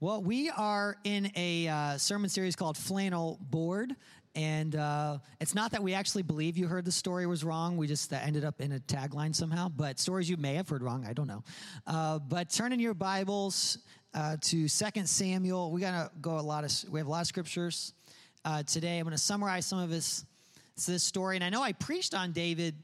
Well, we are in a uh, sermon series called Flannel Board. And uh, it's not that we actually believe you heard the story was wrong. We just uh, ended up in a tagline somehow. But stories you may have heard wrong, I don't know. Uh, but turn in your Bibles uh, to Second Samuel. We got to go a lot of, we have a lot of scriptures uh, today. I'm going to summarize some of this, this story. And I know I preached on David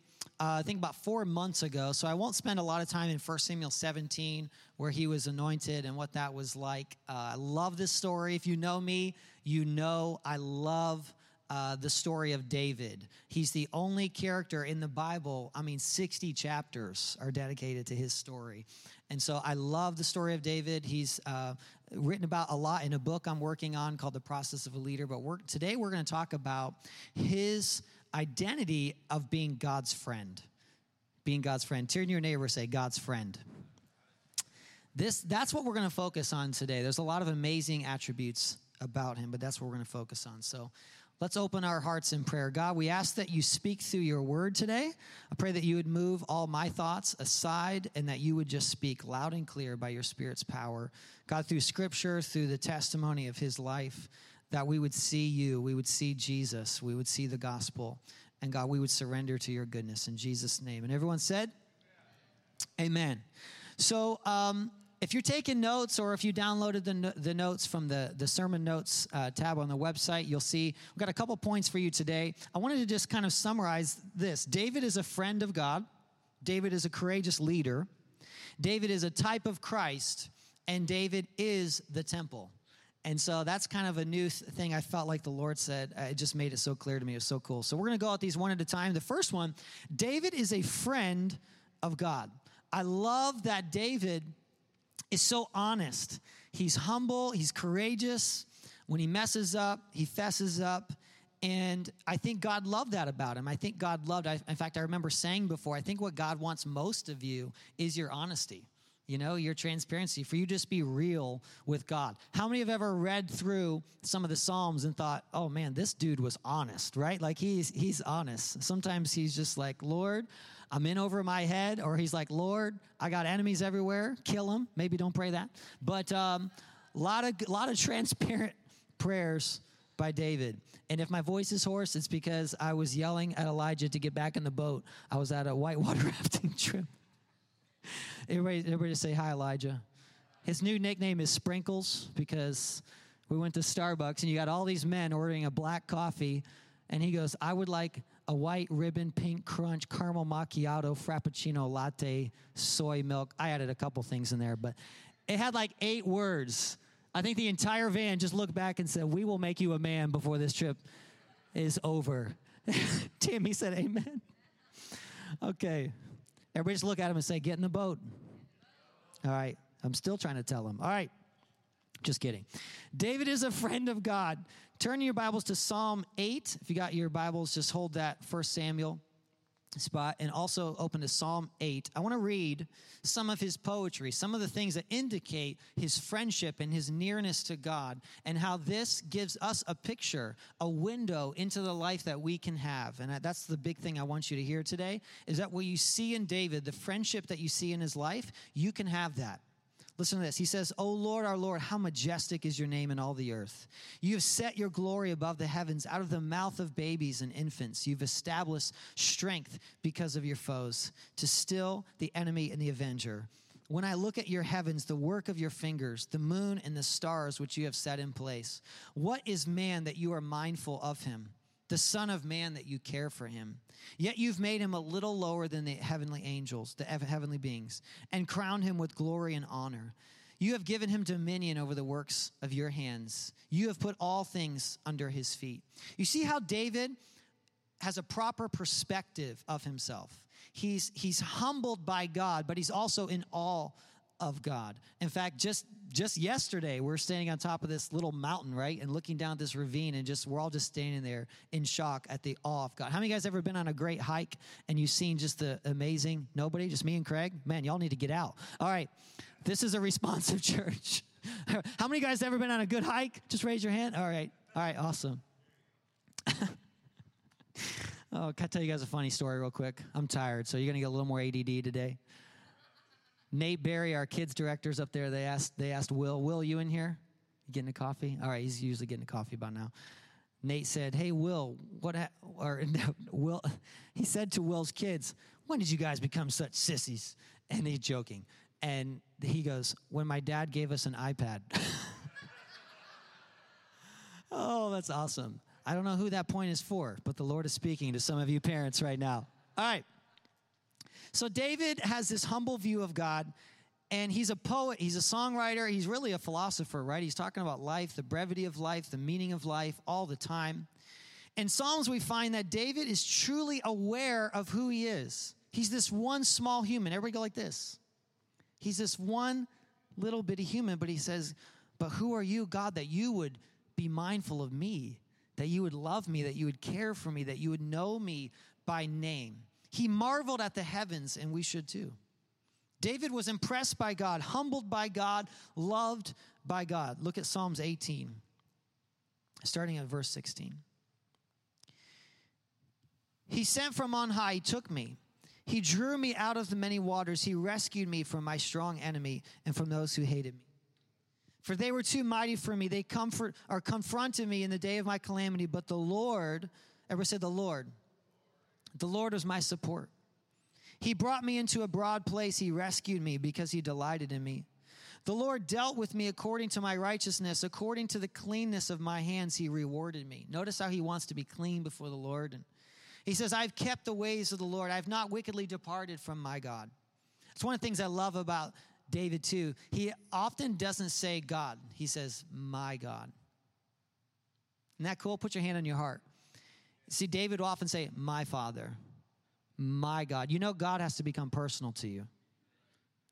uh, I think about four months ago. So I won't spend a lot of time in 1 Samuel 17 where he was anointed and what that was like. Uh, I love this story. If you know me, you know I love. Uh, the story of David. He's the only character in the Bible. I mean, 60 chapters are dedicated to his story. And so I love the story of David. He's uh, written about a lot in a book I'm working on called The Process of a Leader. But we're, today we're going to talk about his identity of being God's friend. Being God's friend. Turn to your neighbor say, God's friend. This, that's what we're going to focus on today. There's a lot of amazing attributes about him, but that's what we're going to focus on. So let's open our hearts in prayer. God, we ask that you speak through your word today. I pray that you would move all my thoughts aside and that you would just speak loud and clear by your Spirit's power. God, through scripture, through the testimony of his life, that we would see you, we would see Jesus, we would see the gospel, and God, we would surrender to your goodness in Jesus' name. And everyone said, Amen. So, um, if you're taking notes or if you downloaded the, the notes from the, the sermon notes uh, tab on the website, you'll see we've got a couple points for you today. I wanted to just kind of summarize this David is a friend of God, David is a courageous leader, David is a type of Christ, and David is the temple. And so that's kind of a new thing I felt like the Lord said. Uh, it just made it so clear to me. It was so cool. So we're going to go at these one at a time. The first one David is a friend of God. I love that David is so honest. He's humble, he's courageous. When he messes up, he fesses up. And I think God loved that about him. I think God loved, in fact, I remember saying before, I think what God wants most of you is your honesty you know, your transparency, for you just be real with God. How many have ever read through some of the Psalms and thought, oh man, this dude was honest, right? Like he's he's honest. Sometimes he's just like, Lord, I'm in over my head, or he's like, Lord, I got enemies everywhere, kill them. Maybe don't pray that. But um, a lot of lot of transparent prayers by David. And if my voice is hoarse, it's because I was yelling at Elijah to get back in the boat. I was at a whitewater rafting trip. Everybody, everybody just say hi, Elijah. His new nickname is Sprinkles because we went to Starbucks and you got all these men ordering a black coffee. And he goes, I would like a white ribbon, pink crunch, caramel macchiato, frappuccino latte, soy milk. I added a couple things in there, but it had like eight words. I think the entire van just looked back and said, We will make you a man before this trip is over. Timmy said, Amen. Okay. Everybody just look at him and say, Get in the boat. All right. I'm still trying to tell him. All right. Just kidding. David is a friend of God. Turn your Bibles to Psalm 8. If you got your Bibles, just hold that First Samuel spot and also open to Psalm 8. I want to read some of his poetry, some of the things that indicate his friendship and his nearness to God, and how this gives us a picture, a window into the life that we can have. And that's the big thing I want you to hear today is that what you see in David, the friendship that you see in his life, you can have that. Listen to this. He says, O Lord, our Lord, how majestic is your name in all the earth. You have set your glory above the heavens. Out of the mouth of babies and infants, you've established strength because of your foes, to still the enemy and the avenger. When I look at your heavens, the work of your fingers, the moon and the stars which you have set in place, what is man that you are mindful of him? The Son of Man, that you care for him. Yet you've made him a little lower than the heavenly angels, the heavenly beings, and crowned him with glory and honor. You have given him dominion over the works of your hands. You have put all things under his feet. You see how David has a proper perspective of himself. He's, he's humbled by God, but he's also in awe of God. In fact, just just yesterday, we are standing on top of this little mountain, right? And looking down this ravine, and just we're all just standing there in shock at the awe of God. How many guys ever been on a great hike and you've seen just the amazing nobody, just me and Craig? Man, y'all need to get out. All right. This is a responsive church. How many guys ever been on a good hike? Just raise your hand. All right. All right, awesome. oh, can I tell you guys a funny story real quick? I'm tired, so you're gonna get a little more ADD today. Nate Barry, our kids directors up there, they asked, they asked Will, Will, you in here? You getting a coffee? All right, he's usually getting a coffee by now. Nate said, "Hey, Will, what?" Ha-? Or Will, he said to Will's kids, "When did you guys become such sissies?" And he's joking, and he goes, "When my dad gave us an iPad." oh, that's awesome. I don't know who that point is for, but the Lord is speaking to some of you parents right now. All right. So David has this humble view of God, and he's a poet, he's a songwriter, he's really a philosopher, right? He's talking about life, the brevity of life, the meaning of life all the time. In Psalms, we find that David is truly aware of who he is. He's this one small human. Everybody go like this. He's this one little bitty human, but he says, But who are you, God, that you would be mindful of me, that you would love me, that you would care for me, that you would know me by name? He marveled at the heavens, and we should too. David was impressed by God, humbled by God, loved by God. Look at Psalms 18, starting at verse 16. He sent from on high, he took me. He drew me out of the many waters. He rescued me from my strong enemy and from those who hated me. For they were too mighty for me. They comfort or confronted me in the day of my calamity. But the Lord, ever said the Lord? The Lord was my support. He brought me into a broad place. He rescued me because he delighted in me. The Lord dealt with me according to my righteousness, according to the cleanness of my hands, he rewarded me. Notice how he wants to be clean before the Lord. And he says, I've kept the ways of the Lord. I've not wickedly departed from my God. It's one of the things I love about David, too. He often doesn't say God, he says, my God. Isn't that cool? Put your hand on your heart. See, David will often say, My Father, my God. You know, God has to become personal to you.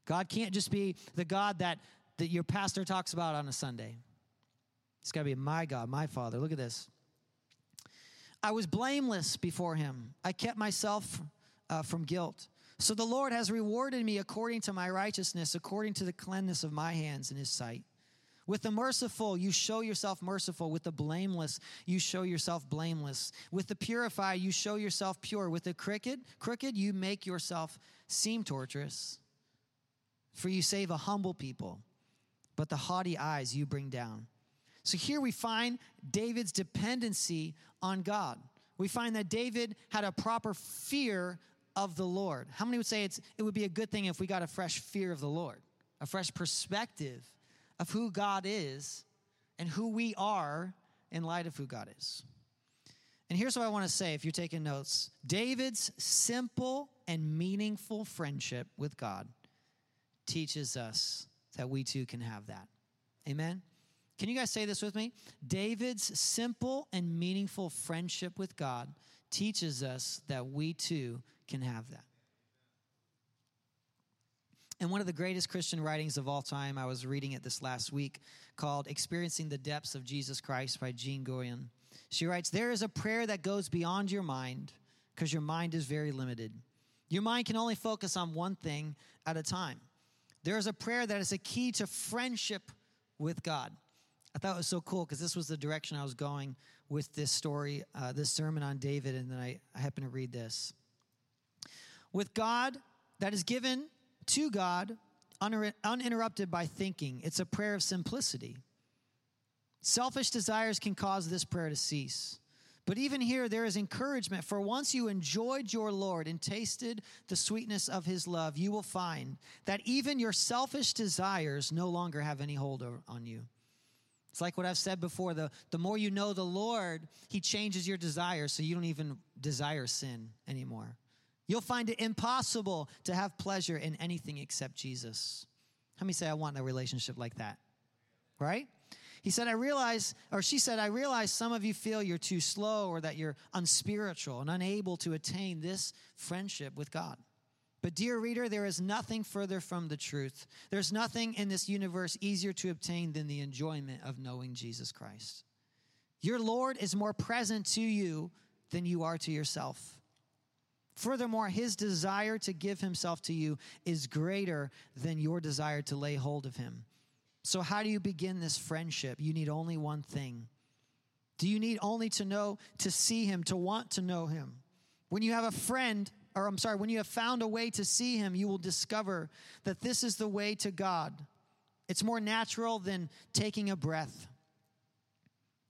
God can't just be the God that, that your pastor talks about on a Sunday. It's got to be my God, my Father. Look at this. I was blameless before him, I kept myself uh, from guilt. So the Lord has rewarded me according to my righteousness, according to the cleanness of my hands in his sight. With the merciful, you show yourself merciful. With the blameless, you show yourself blameless. With the purified, you show yourself pure. With the crooked, crooked, you make yourself seem torturous. For you save a humble people, but the haughty eyes you bring down. So here we find David's dependency on God. We find that David had a proper fear of the Lord. How many would say it's, it would be a good thing if we got a fresh fear of the Lord, a fresh perspective of who God is and who we are in light of who God is. And here's what I want to say if you're taking notes David's simple and meaningful friendship with God teaches us that we too can have that. Amen? Can you guys say this with me? David's simple and meaningful friendship with God teaches us that we too can have that. In one of the greatest Christian writings of all time, I was reading it this last week called Experiencing the Depths of Jesus Christ by Jean Guyon. She writes, There is a prayer that goes beyond your mind because your mind is very limited. Your mind can only focus on one thing at a time. There is a prayer that is a key to friendship with God. I thought it was so cool because this was the direction I was going with this story, uh, this sermon on David, and then I, I happened to read this. With God, that is given to God uninterrupted by thinking. It's a prayer of simplicity. Selfish desires can cause this prayer to cease. But even here, there is encouragement. For once you enjoyed your Lord and tasted the sweetness of his love, you will find that even your selfish desires no longer have any hold on you. It's like what I've said before the, the more you know the Lord, he changes your desires so you don't even desire sin anymore. You'll find it impossible to have pleasure in anything except Jesus. How many say, I want a relationship like that? Right? He said, I realize, or she said, I realize some of you feel you're too slow or that you're unspiritual and unable to attain this friendship with God. But, dear reader, there is nothing further from the truth. There's nothing in this universe easier to obtain than the enjoyment of knowing Jesus Christ. Your Lord is more present to you than you are to yourself. Furthermore, his desire to give himself to you is greater than your desire to lay hold of him. So, how do you begin this friendship? You need only one thing. Do you need only to know, to see him, to want to know him? When you have a friend or I'm sorry, when you have found a way to see him, you will discover that this is the way to God. It's more natural than taking a breath.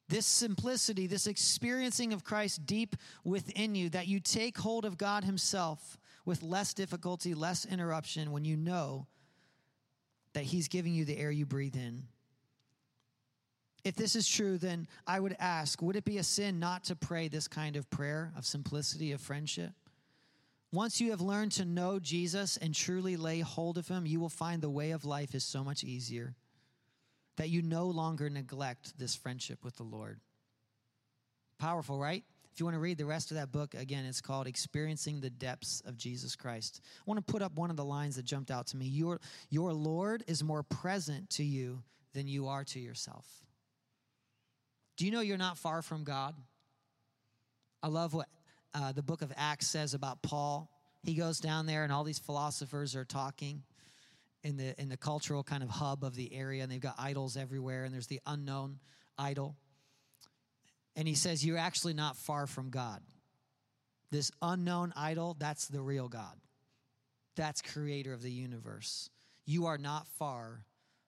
This simplicity, this experiencing of Christ deep within you, that you take hold of God Himself with less difficulty, less interruption when you know that He's giving you the air you breathe in. If this is true, then I would ask would it be a sin not to pray this kind of prayer of simplicity, of friendship? Once you have learned to know Jesus and truly lay hold of him, you will find the way of life is so much easier, that you no longer neglect this friendship with the Lord. Powerful, right? If you want to read the rest of that book, again, it's called Experiencing the Depths of Jesus Christ. I want to put up one of the lines that jumped out to me. Your, your Lord is more present to you than you are to yourself. Do you know you're not far from God? I love what uh, the book of Acts says about Paul. He goes down there, and all these philosophers are talking in the in the cultural kind of hub of the area, and they've got idols everywhere, and there's the unknown idol. And he says, You're actually not far from God. This unknown idol, that's the real God. That's creator of the universe. You are not far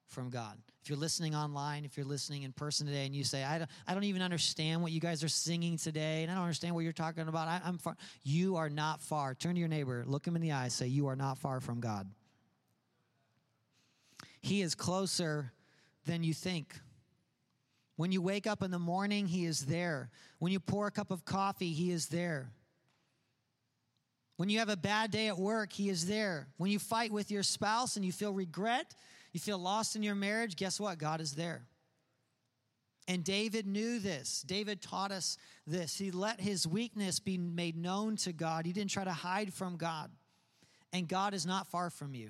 from God. If you're listening online, if you're listening in person today, and you say, I don't, I don't even understand what you guys are singing today, and I don't understand what you're talking about, I, am far. You are not far. Turn to your neighbor, look him in the eye, say, You are not far from God. He is closer than you think. When you wake up in the morning, He is there. When you pour a cup of coffee, He is there. When you have a bad day at work, He is there. When you fight with your spouse and you feel regret, you feel lost in your marriage, guess what? God is there. And David knew this. David taught us this. He let his weakness be made known to God. He didn't try to hide from God. And God is not far from you.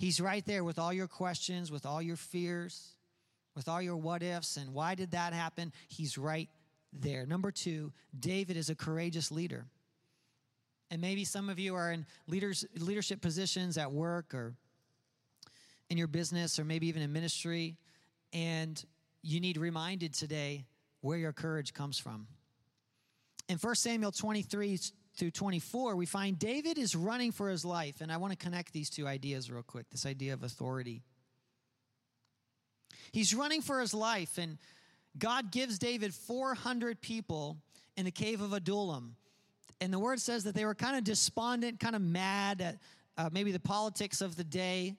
He's right there with all your questions, with all your fears, with all your what ifs, and why did that happen? He's right there. Number two, David is a courageous leader. And maybe some of you are in leaders, leadership positions at work or in your business or maybe even in ministry, and you need reminded today where your courage comes from. In 1 Samuel 23 through 24, we find David is running for his life. And I want to connect these two ideas real quick this idea of authority. He's running for his life, and God gives David 400 people in the cave of Adullam. And the word says that they were kind of despondent, kind of mad at uh, maybe the politics of the day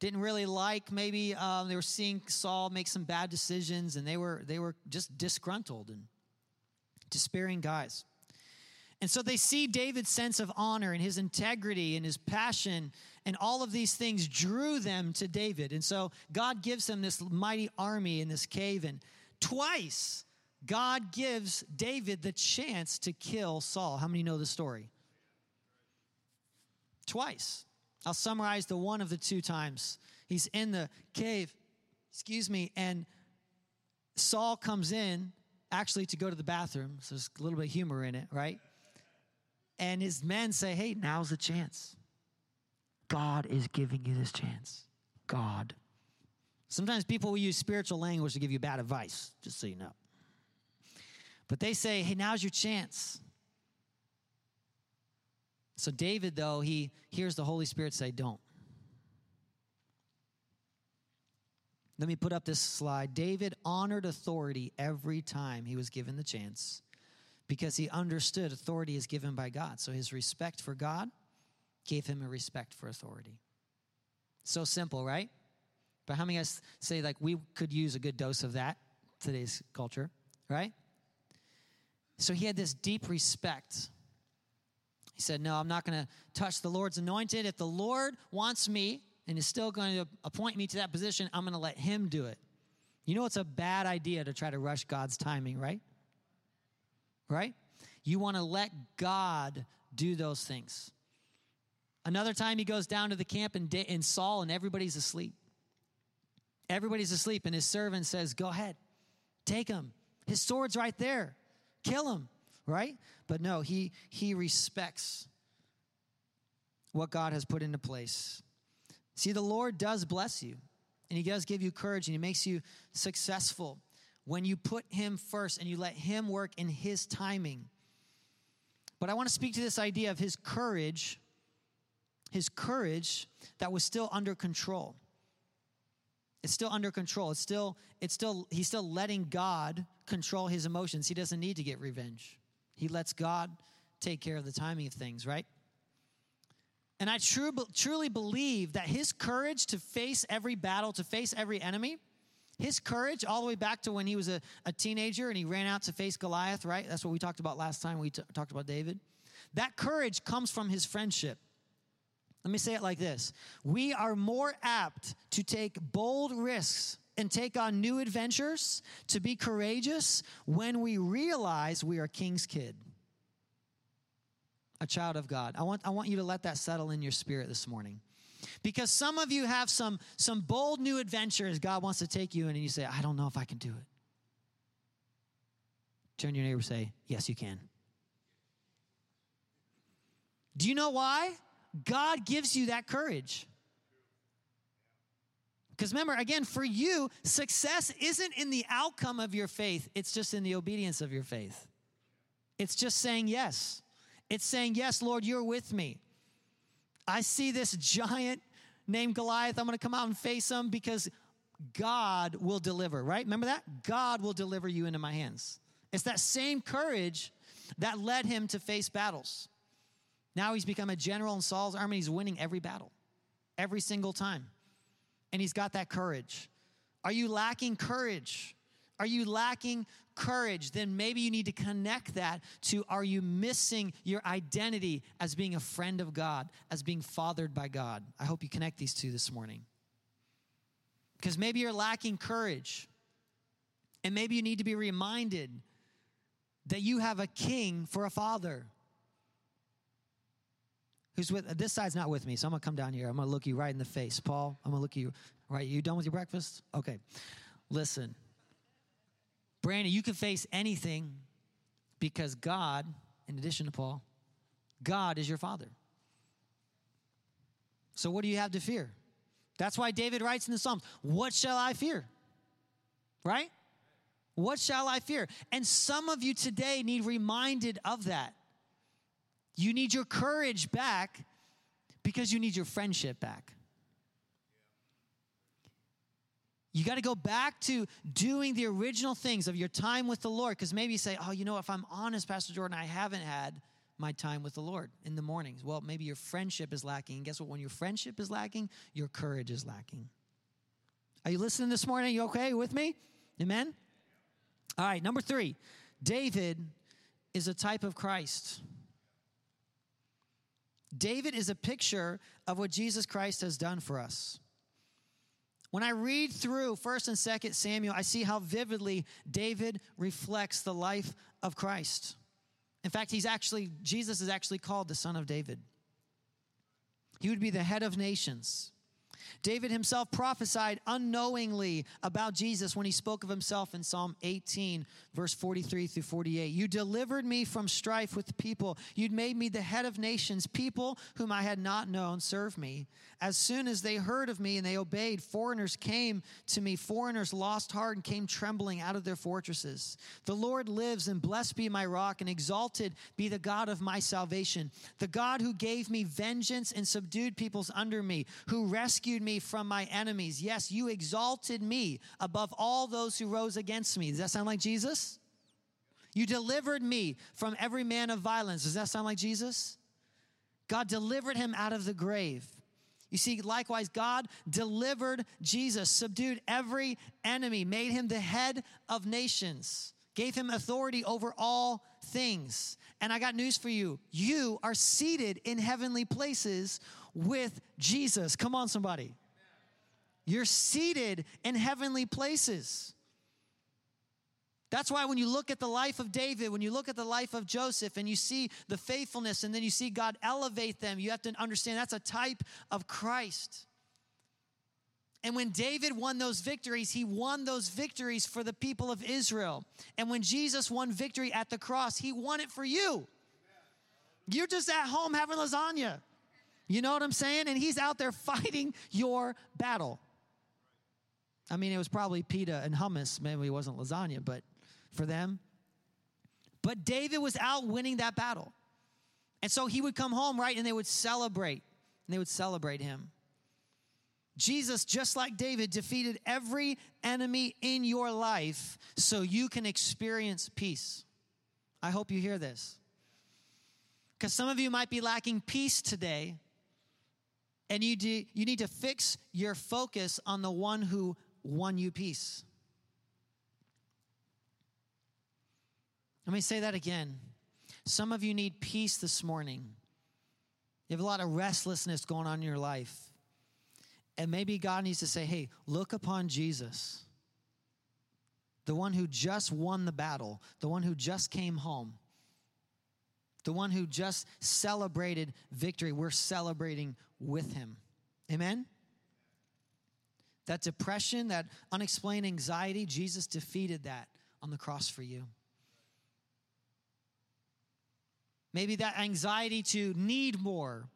didn't really like maybe um, they were seeing saul make some bad decisions and they were they were just disgruntled and despairing guys and so they see david's sense of honor and his integrity and his passion and all of these things drew them to david and so god gives him this mighty army in this cave and twice god gives david the chance to kill saul how many know the story twice I'll summarize the one of the two times. He's in the cave, excuse me, and Saul comes in actually to go to the bathroom. So there's a little bit of humor in it, right? And his men say, hey, now's the chance. God is giving you this chance. God. Sometimes people will use spiritual language to give you bad advice, just so you know. But they say, hey, now's your chance. So, David, though, he hears the Holy Spirit say, Don't. Let me put up this slide. David honored authority every time he was given the chance because he understood authority is given by God. So, his respect for God gave him a respect for authority. So simple, right? But how many of us say, like, we could use a good dose of that today's culture, right? So he had this deep respect he said, No, I'm not going to touch the Lord's anointed. If the Lord wants me and is still going to appoint me to that position, I'm going to let him do it. You know, it's a bad idea to try to rush God's timing, right? Right? You want to let God do those things. Another time he goes down to the camp in, in Saul and everybody's asleep. Everybody's asleep, and his servant says, Go ahead, take him. His sword's right there, kill him right? But no, he he respects what God has put into place. See, the Lord does bless you, and he does give you courage and he makes you successful when you put him first and you let him work in his timing. But I want to speak to this idea of his courage, his courage that was still under control. It's still under control. It's still, it's still, he's still letting God control his emotions. He doesn't need to get revenge. He lets God take care of the timing of things, right? And I true, truly believe that his courage to face every battle, to face every enemy, his courage, all the way back to when he was a, a teenager and he ran out to face Goliath, right? That's what we talked about last time we t- talked about David. That courage comes from his friendship. Let me say it like this We are more apt to take bold risks and take on new adventures, to be courageous when we realize we are King's kid, a child of God. I want, I want you to let that settle in your spirit this morning. Because some of you have some, some bold new adventures God wants to take you in, and you say, I don't know if I can do it. Turn your neighbor and say, Yes, you can. Do you know why? God gives you that courage. Because remember, again, for you, success isn't in the outcome of your faith, it's just in the obedience of your faith. It's just saying yes. It's saying, Yes, Lord, you're with me. I see this giant named Goliath. I'm going to come out and face him because God will deliver, right? Remember that? God will deliver you into my hands. It's that same courage that led him to face battles. Now he's become a general in Saul's army. He's winning every battle, every single time and he's got that courage. Are you lacking courage? Are you lacking courage? Then maybe you need to connect that to are you missing your identity as being a friend of God, as being fathered by God? I hope you connect these two this morning. Because maybe you're lacking courage. And maybe you need to be reminded that you have a king for a father. Who's with this side's not with me, so I'm gonna come down here. I'm gonna look you right in the face. Paul, I'm gonna look you right. You done with your breakfast? Okay. Listen. Brandon, you can face anything because God, in addition to Paul, God is your father. So what do you have to fear? That's why David writes in the Psalms, What shall I fear? Right? What shall I fear? And some of you today need reminded of that. You need your courage back because you need your friendship back. You got to go back to doing the original things of your time with the Lord. Because maybe you say, oh, you know, if I'm honest, Pastor Jordan, I haven't had my time with the Lord in the mornings. Well, maybe your friendship is lacking. And guess what? When your friendship is lacking, your courage is lacking. Are you listening this morning? Are you okay with me? Amen? All right, number three David is a type of Christ. David is a picture of what Jesus Christ has done for us. When I read through 1st and 2nd Samuel, I see how vividly David reflects the life of Christ. In fact, he's actually Jesus is actually called the son of David. He would be the head of nations. David himself prophesied unknowingly about Jesus when he spoke of himself in Psalm 18, verse 43 through 48. You delivered me from strife with people. You'd made me the head of nations. People whom I had not known serve me. As soon as they heard of me and they obeyed, foreigners came to me. Foreigners lost heart and came trembling out of their fortresses. The Lord lives, and blessed be my rock, and exalted be the God of my salvation. The God who gave me vengeance and subdued peoples under me, who rescued me from my enemies. Yes, you exalted me above all those who rose against me. Does that sound like Jesus? You delivered me from every man of violence. Does that sound like Jesus? God delivered him out of the grave. You see, likewise, God delivered Jesus, subdued every enemy, made him the head of nations, gave him authority over all things. And I got news for you you are seated in heavenly places with Jesus. Come on, somebody. You're seated in heavenly places. That's why when you look at the life of David, when you look at the life of Joseph, and you see the faithfulness, and then you see God elevate them, you have to understand that's a type of Christ. And when David won those victories, he won those victories for the people of Israel. And when Jesus won victory at the cross, he won it for you. You're just at home having lasagna. You know what I'm saying? And he's out there fighting your battle. I mean, it was probably pita and hummus. Maybe it wasn't lasagna, but for them. But David was out winning that battle. And so he would come home, right? And they would celebrate. And they would celebrate him. Jesus, just like David, defeated every enemy in your life so you can experience peace. I hope you hear this. Because some of you might be lacking peace today, and you, do, you need to fix your focus on the one who won you peace. Let me say that again. Some of you need peace this morning. You have a lot of restlessness going on in your life. And maybe God needs to say, hey, look upon Jesus, the one who just won the battle, the one who just came home, the one who just celebrated victory. We're celebrating with him. Amen? That depression, that unexplained anxiety, Jesus defeated that on the cross for you. Maybe that anxiety to need more,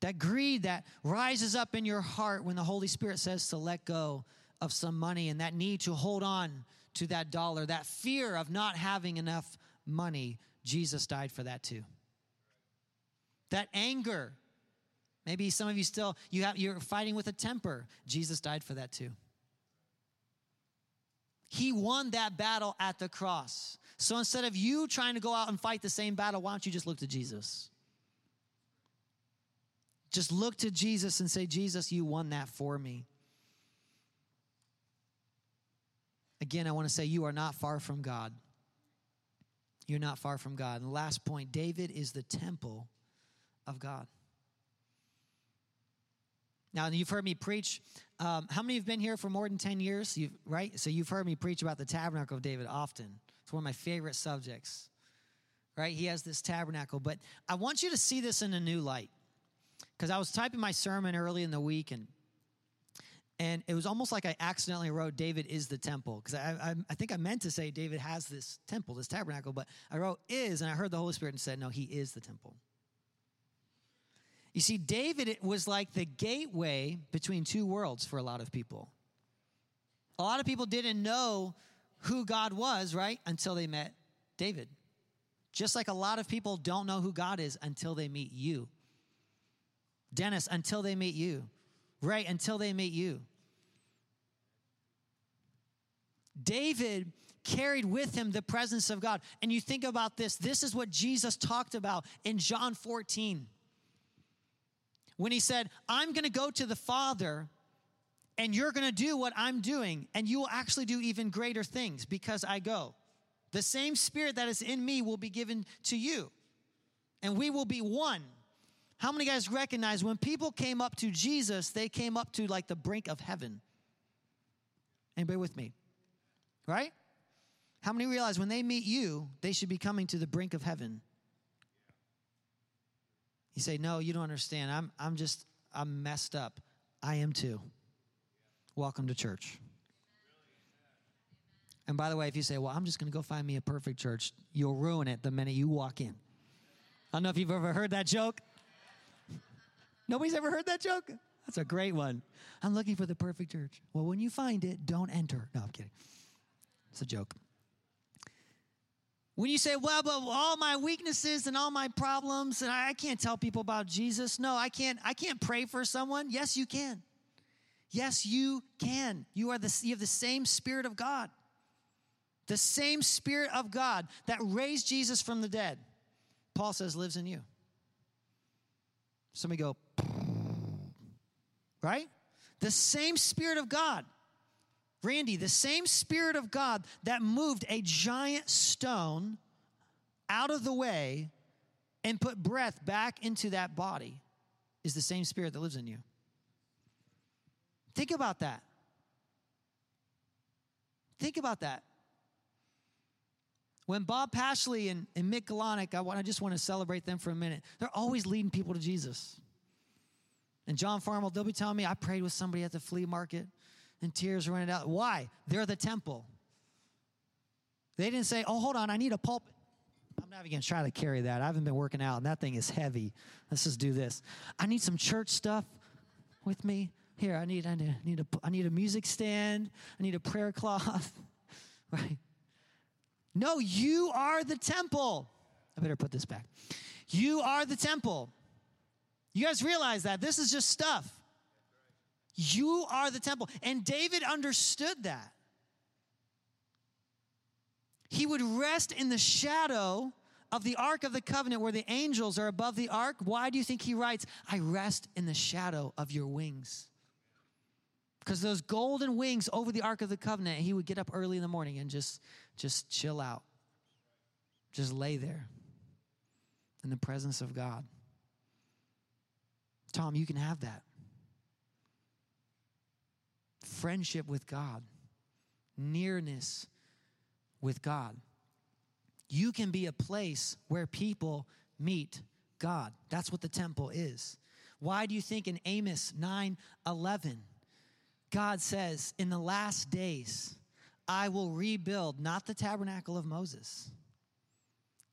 that greed that rises up in your heart when the Holy Spirit says to let go of some money, and that need to hold on to that dollar, that fear of not having enough money. Jesus died for that too. That anger, maybe some of you still you have you're fighting with a temper. Jesus died for that too. He won that battle at the cross. So instead of you trying to go out and fight the same battle, why don't you just look to Jesus? Just look to Jesus and say, Jesus, you won that for me. Again, I want to say you are not far from God. You're not far from God. And the last point David is the temple of God. Now, you've heard me preach. Um, how many have been here for more than 10 years? You've, right? So you've heard me preach about the tabernacle of David often. It's one of my favorite subjects, right? He has this tabernacle. But I want you to see this in a new light. Because I was typing my sermon early in the week and and it was almost like I accidentally wrote David is the temple because I, I, I, think I meant to say David has this temple, this tabernacle, but I wrote is, and I heard the Holy Spirit and said, no, he is the temple. You see, David it was like the gateway between two worlds for a lot of people. A lot of people didn't know who God was, right, until they met David. Just like a lot of people don't know who God is until they meet you. Dennis, until they meet you. Ray, until they meet you. David carried with him the presence of God. And you think about this, this is what Jesus talked about in John 14 when he said, I'm going to go to the Father and you're going to do what I'm doing, and you will actually do even greater things because I go. The same spirit that is in me will be given to you, and we will be one. How many guys recognize when people came up to Jesus, they came up to like the brink of heaven? Anybody with me? Right? How many realize when they meet you, they should be coming to the brink of heaven? You say, No, you don't understand. I'm, I'm just, I'm messed up. I am too. Welcome to church. And by the way, if you say, Well, I'm just going to go find me a perfect church, you'll ruin it the minute you walk in. I don't know if you've ever heard that joke. Nobody's ever heard that joke? That's a great one. I'm looking for the perfect church. Well, when you find it, don't enter. No, I'm kidding. It's a joke. When you say, well, but all my weaknesses and all my problems, and I can't tell people about Jesus. No, I can't, I can't pray for someone. Yes, you can. Yes, you can. You are the you have the same spirit of God. The same spirit of God that raised Jesus from the dead. Paul says lives in you. Somebody go, right? The same spirit of God Randy, the same Spirit of God that moved a giant stone out of the way and put breath back into that body is the same Spirit that lives in you. Think about that. Think about that. When Bob Pashley and, and Mick Galonick, I, want, I just want to celebrate them for a minute. They're always leading people to Jesus. And John Farmel, they'll be telling me, I prayed with somebody at the flea market and tears running out. Why? They're the temple. They didn't say, oh, hold on, I need a pulpit. I'm not even going to try to carry that. I haven't been working out, and that thing is heavy. Let's just do this. I need some church stuff with me. Here, I need, I need, I need, a, I need a music stand. I need a prayer cloth. right? No, you are the temple. I better put this back. You are the temple. You guys realize that? This is just stuff. You are the temple. And David understood that. He would rest in the shadow of the Ark of the Covenant where the angels are above the Ark. Why do you think he writes, I rest in the shadow of your wings? Because those golden wings over the Ark of the Covenant, he would get up early in the morning and just, just chill out. Just lay there in the presence of God. Tom, you can have that. Friendship with God, nearness with God. You can be a place where people meet God. That's what the temple is. Why do you think in Amos 9 11, God says, In the last days, I will rebuild not the tabernacle of Moses,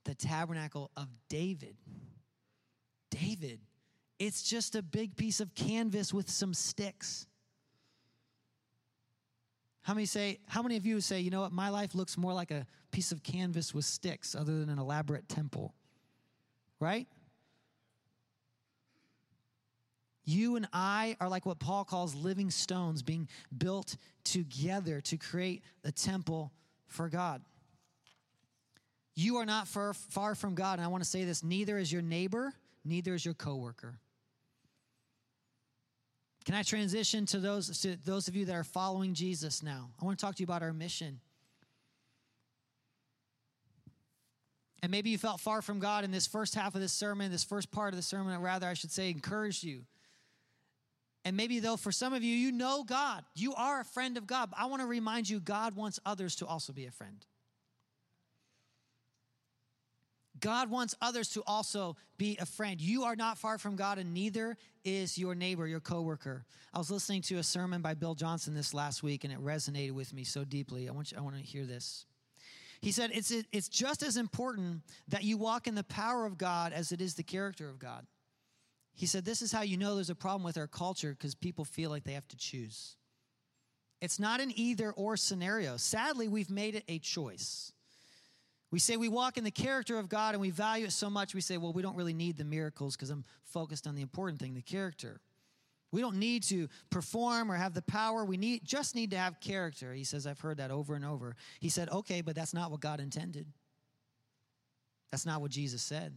the tabernacle of David. David, it's just a big piece of canvas with some sticks. How many say, how many of you say, you know what, my life looks more like a piece of canvas with sticks other than an elaborate temple? Right? You and I are like what Paul calls living stones being built together to create a temple for God. You are not far, far from God. And I want to say this neither is your neighbor, neither is your coworker. Can I transition to those, to those of you that are following Jesus now? I want to talk to you about our mission. And maybe you felt far from God in this first half of this sermon, this first part of the sermon, rather, I should say, encouraged you. And maybe, though, for some of you, you know God. You are a friend of God. I want to remind you, God wants others to also be a friend. God wants others to also be a friend. You are not far from God, and neither is your neighbor, your coworker. I was listening to a sermon by Bill Johnson this last week, and it resonated with me so deeply. I want you, I want to hear this. He said, it's, it's just as important that you walk in the power of God as it is the character of God. He said, This is how you know there's a problem with our culture because people feel like they have to choose. It's not an either or scenario. Sadly, we've made it a choice. We say we walk in the character of God and we value it so much, we say, well, we don't really need the miracles because I'm focused on the important thing, the character. We don't need to perform or have the power. We need, just need to have character. He says, I've heard that over and over. He said, okay, but that's not what God intended. That's not what Jesus said.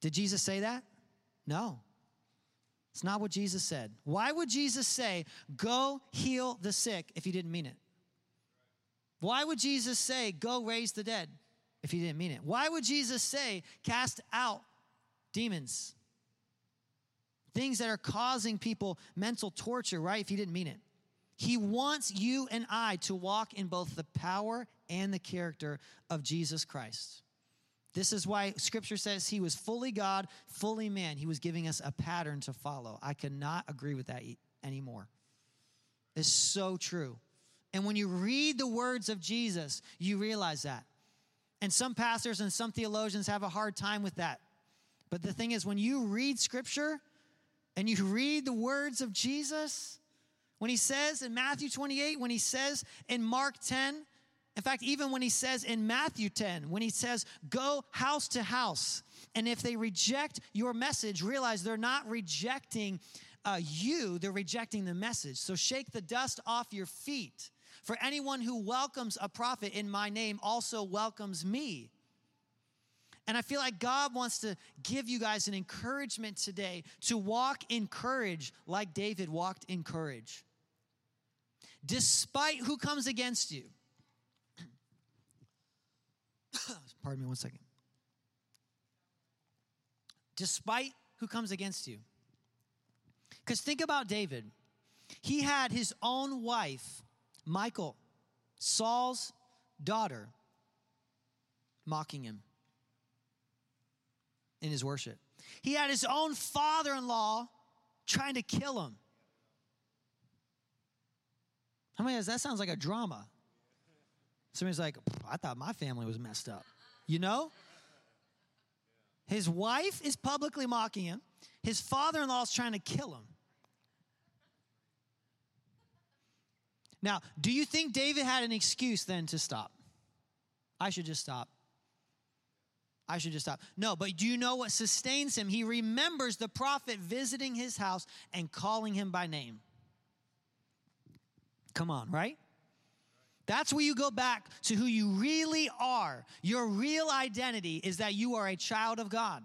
Did Jesus say that? No. It's not what Jesus said. Why would Jesus say, go heal the sick if he didn't mean it? Why would Jesus say, go raise the dead if he didn't mean it? Why would Jesus say, cast out demons? Things that are causing people mental torture, right? If he didn't mean it. He wants you and I to walk in both the power and the character of Jesus Christ. This is why scripture says he was fully God, fully man. He was giving us a pattern to follow. I cannot agree with that anymore. It's so true. And when you read the words of Jesus, you realize that. And some pastors and some theologians have a hard time with that. But the thing is, when you read scripture and you read the words of Jesus, when he says in Matthew 28, when he says in Mark 10, in fact, even when he says in Matthew 10, when he says, go house to house, and if they reject your message, realize they're not rejecting uh, you, they're rejecting the message. So shake the dust off your feet for anyone who welcomes a prophet in my name also welcomes me. And I feel like God wants to give you guys an encouragement today to walk in courage like David walked in courage. Despite who comes against you. Pardon me one second. Despite who comes against you. Because think about David. He had his own wife Michal, Saul's daughter, mocking him in his worship. He had his own father in law trying to kill him. How many that sounds like a drama? Somebody's like, I thought my family was messed up. You know? His wife is publicly mocking him. His father in law is trying to kill him. Now, do you think David had an excuse then to stop? I should just stop. I should just stop. No, but do you know what sustains him? He remembers the prophet visiting his house and calling him by name. Come on, right? That's where you go back to who you really are. Your real identity is that you are a child of God.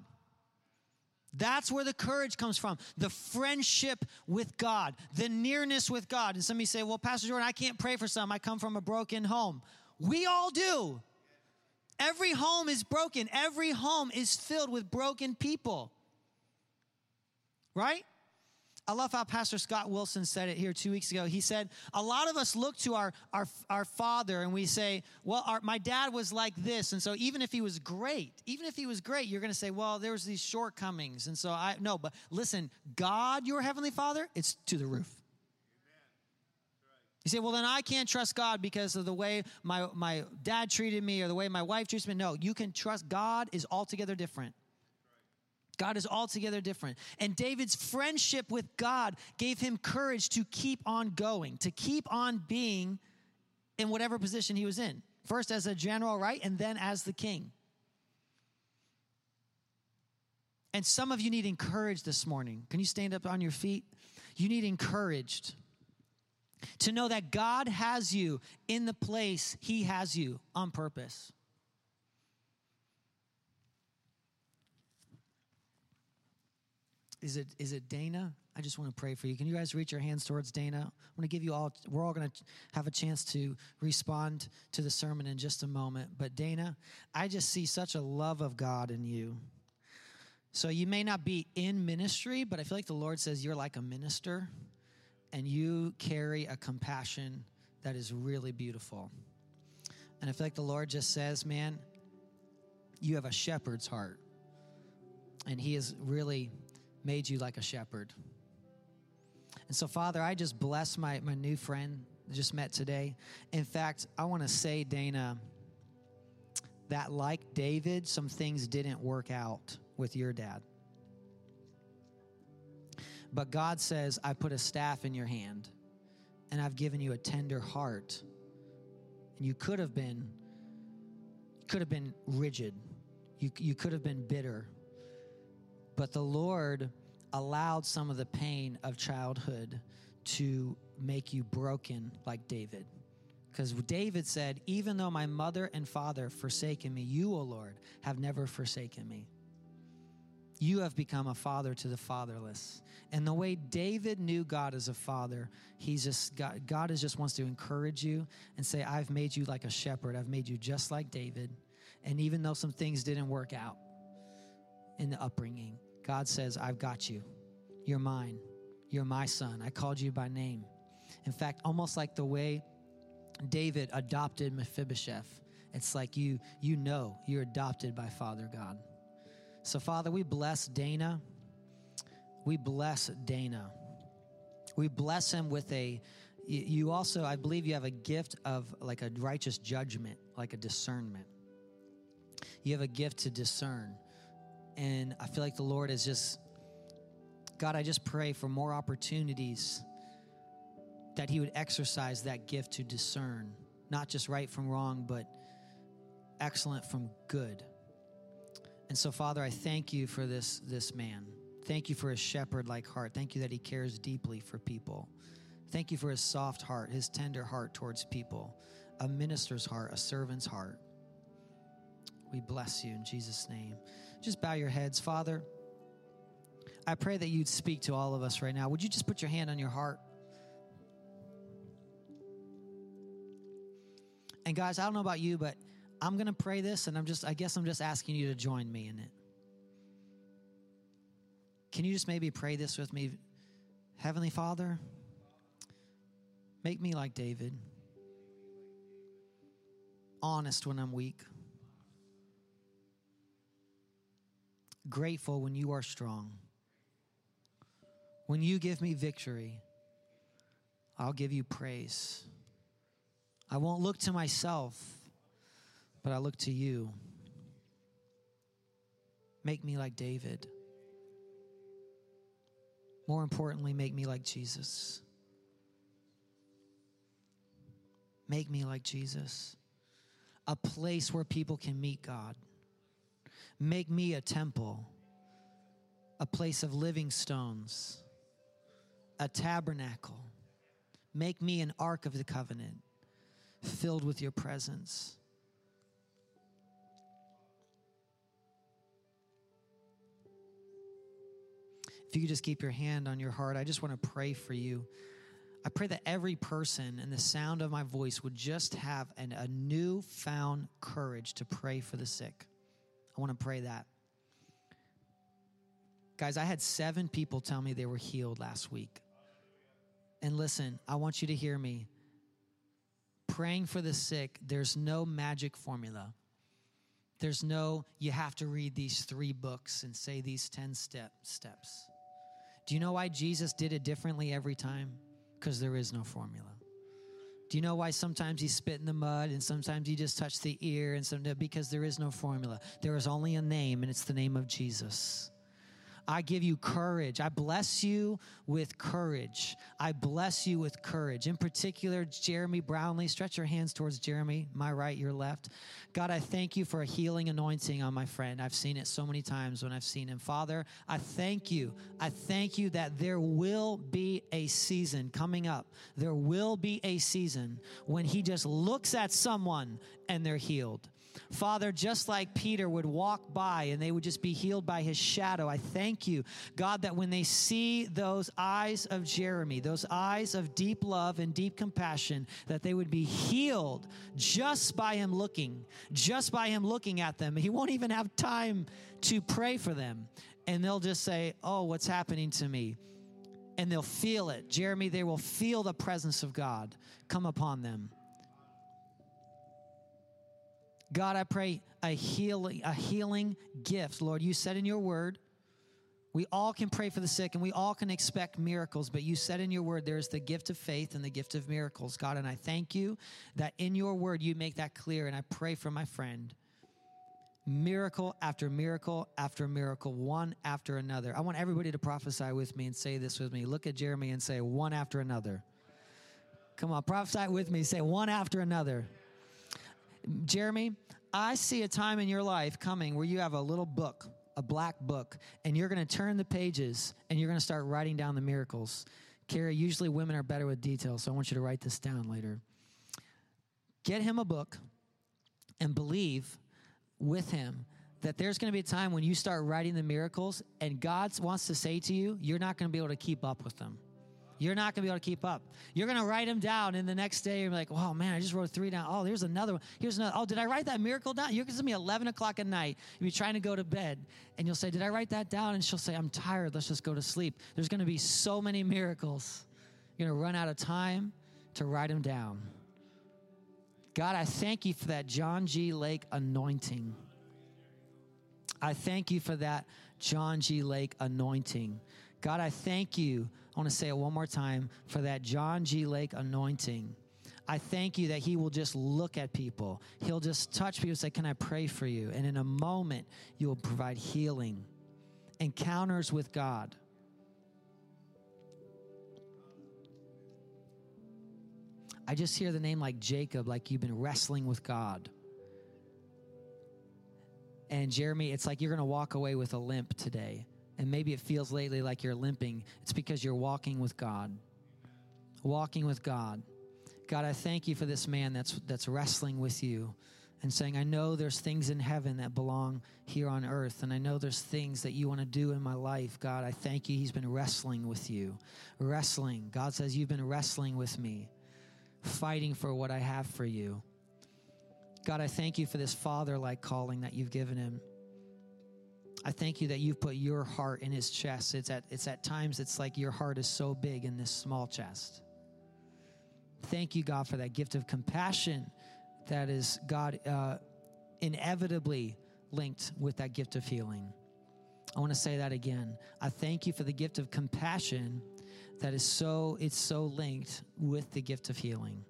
That's where the courage comes from. The friendship with God, the nearness with God. And some of you say, well, Pastor Jordan, I can't pray for some. I come from a broken home. We all do. Every home is broken, every home is filled with broken people. Right? I love how Pastor Scott Wilson said it here two weeks ago. He said, A lot of us look to our, our, our father and we say, Well, our, my dad was like this. And so even if he was great, even if he was great, you're going to say, Well, there was these shortcomings. And so I, no, but listen, God, your heavenly father, it's to the roof. You say, well, then I can't trust God because of the way my, my dad treated me or the way my wife treats me. No, you can trust God is altogether different. God is altogether different. And David's friendship with God gave him courage to keep on going, to keep on being in whatever position he was in. First as a general, right? And then as the king. And some of you need encouraged this morning. Can you stand up on your feet? You need encouraged to know that God has you in the place He has you on purpose. Is it, is it Dana? I just want to pray for you. Can you guys reach your hands towards Dana? I'm going to give you all, we're all going to have a chance to respond to the sermon in just a moment. But Dana, I just see such a love of God in you. So you may not be in ministry, but I feel like the Lord says you're like a minister and you carry a compassion that is really beautiful. And I feel like the Lord just says, man, you have a shepherd's heart. And He is really made you like a shepherd. And so, Father, I just bless my, my new friend just met today. In fact, I want to say, Dana, that like David, some things didn't work out with your dad. But God says, I put a staff in your hand and I've given you a tender heart. And you could have been could have been rigid. You, you could have been bitter. But the Lord allowed some of the pain of childhood to make you broken like David. Because David said, Even though my mother and father forsaken me, you, O Lord, have never forsaken me. You have become a father to the fatherless. And the way David knew God as a father, he's just God, God is just wants to encourage you and say, I've made you like a shepherd. I've made you just like David. And even though some things didn't work out in the upbringing, God says, I've got you. You're mine. You're my son. I called you by name. In fact, almost like the way David adopted Mephibosheth, it's like you you know you're adopted by Father God. So Father, we bless Dana. We bless Dana. We bless him with a, you also, I believe you have a gift of like a righteous judgment, like a discernment. You have a gift to discern. And I feel like the Lord is just, God, I just pray for more opportunities that He would exercise that gift to discern, not just right from wrong, but excellent from good. And so, Father, I thank you for this, this man. Thank you for his shepherd like heart. Thank you that he cares deeply for people. Thank you for his soft heart, his tender heart towards people, a minister's heart, a servant's heart. We bless you in Jesus' name. Just bow your heads, Father. I pray that you'd speak to all of us right now. Would you just put your hand on your heart? And guys, I don't know about you, but I'm going to pray this and I'm just I guess I'm just asking you to join me in it. Can you just maybe pray this with me? Heavenly Father, make me like David, honest when I'm weak, grateful when you are strong. When you give me victory, I'll give you praise. I won't look to myself, but I look to you. Make me like David. More importantly, make me like Jesus. Make me like Jesus. A place where people can meet God. Make me a temple, a place of living stones, a tabernacle. Make me an ark of the covenant filled with your presence. If you could just keep your hand on your heart, I just want to pray for you. I pray that every person in the sound of my voice would just have an, a newfound courage to pray for the sick. I want to pray that. Guys, I had seven people tell me they were healed last week. And listen, I want you to hear me. Praying for the sick, there's no magic formula. There's no, you have to read these three books and say these 10 step, steps. Do you know why Jesus did it differently every time? Because there is no formula. Do you know why sometimes he spit in the mud and sometimes he just touched the ear and some because there is no formula. There is only a name and it's the name of Jesus. I give you courage. I bless you with courage. I bless you with courage. In particular, Jeremy Brownlee, stretch your hands towards Jeremy, my right, your left. God, I thank you for a healing anointing on my friend. I've seen it so many times when I've seen him. Father, I thank you. I thank you that there will be a season coming up. There will be a season when he just looks at someone and they're healed. Father, just like Peter would walk by and they would just be healed by his shadow, I thank you, God, that when they see those eyes of Jeremy, those eyes of deep love and deep compassion, that they would be healed just by him looking, just by him looking at them. He won't even have time to pray for them. And they'll just say, Oh, what's happening to me? And they'll feel it. Jeremy, they will feel the presence of God come upon them. God, I pray a healing, a healing gift. Lord, you said in your word, we all can pray for the sick and we all can expect miracles, but you said in your word there is the gift of faith and the gift of miracles, God. And I thank you that in your word you make that clear. And I pray for my friend. Miracle after miracle after miracle, one after another. I want everybody to prophesy with me and say this with me. Look at Jeremy and say, one after another. Come on, prophesy with me. Say, one after another. Jeremy, I see a time in your life coming where you have a little book, a black book, and you're going to turn the pages and you're going to start writing down the miracles. Carrie, usually women are better with details, so I want you to write this down later. Get him a book and believe with him that there's going to be a time when you start writing the miracles and God wants to say to you, you're not going to be able to keep up with them. You're not going to be able to keep up. You're going to write them down, and the next day you're like, "Oh man, I just wrote three down. Oh, here's another one. Here's another. Oh, did I write that miracle down? You're going to be 11 o'clock at night. You'll be trying to go to bed, and you'll say, "Did I write that down?" And she'll say, "I'm tired. Let's just go to sleep." There's going to be so many miracles. You're going to run out of time to write them down. God, I thank you for that John G. Lake anointing. I thank you for that John G. Lake anointing. God, I thank you I want to say it one more time for that John G. Lake anointing. I thank you that he will just look at people. He'll just touch people and say, Can I pray for you? And in a moment, you will provide healing, encounters with God. I just hear the name like Jacob, like you've been wrestling with God. And Jeremy, it's like you're going to walk away with a limp today and maybe it feels lately like you're limping, it's because you're walking with God. Walking with God. God, I thank you for this man that's that's wrestling with you and saying, I know there's things in heaven that belong here on earth, and I know there's things that you want to do in my life. God, I thank you. He's been wrestling with you. Wrestling. God says, You've been wrestling with me, fighting for what I have for you. God, I thank you for this father like calling that you've given him. I thank you that you've put your heart in his chest. It's at, it's at times it's like your heart is so big in this small chest. Thank you, God, for that gift of compassion that is, God, uh, inevitably linked with that gift of healing. I want to say that again. I thank you for the gift of compassion that is so, it's so linked with the gift of healing.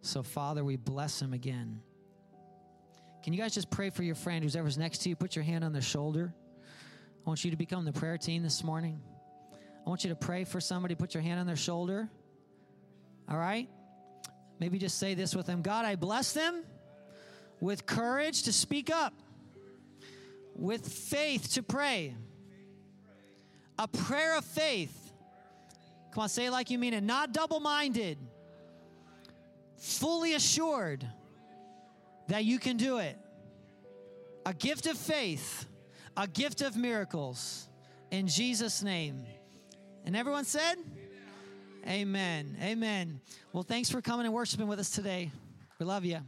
So, Father, we bless him again. Can you guys just pray for your friend who's ever's next to you? Put your hand on their shoulder. I want you to become the prayer team this morning. I want you to pray for somebody, put your hand on their shoulder. All right? Maybe just say this with them God, I bless them with courage to speak up, with faith to pray. A prayer of faith. Come on, say it like you mean it. Not double minded, fully assured that you can do it. A gift of faith, a gift of miracles. In Jesus' name. And everyone said, Amen. Amen. Well, thanks for coming and worshiping with us today. We love you.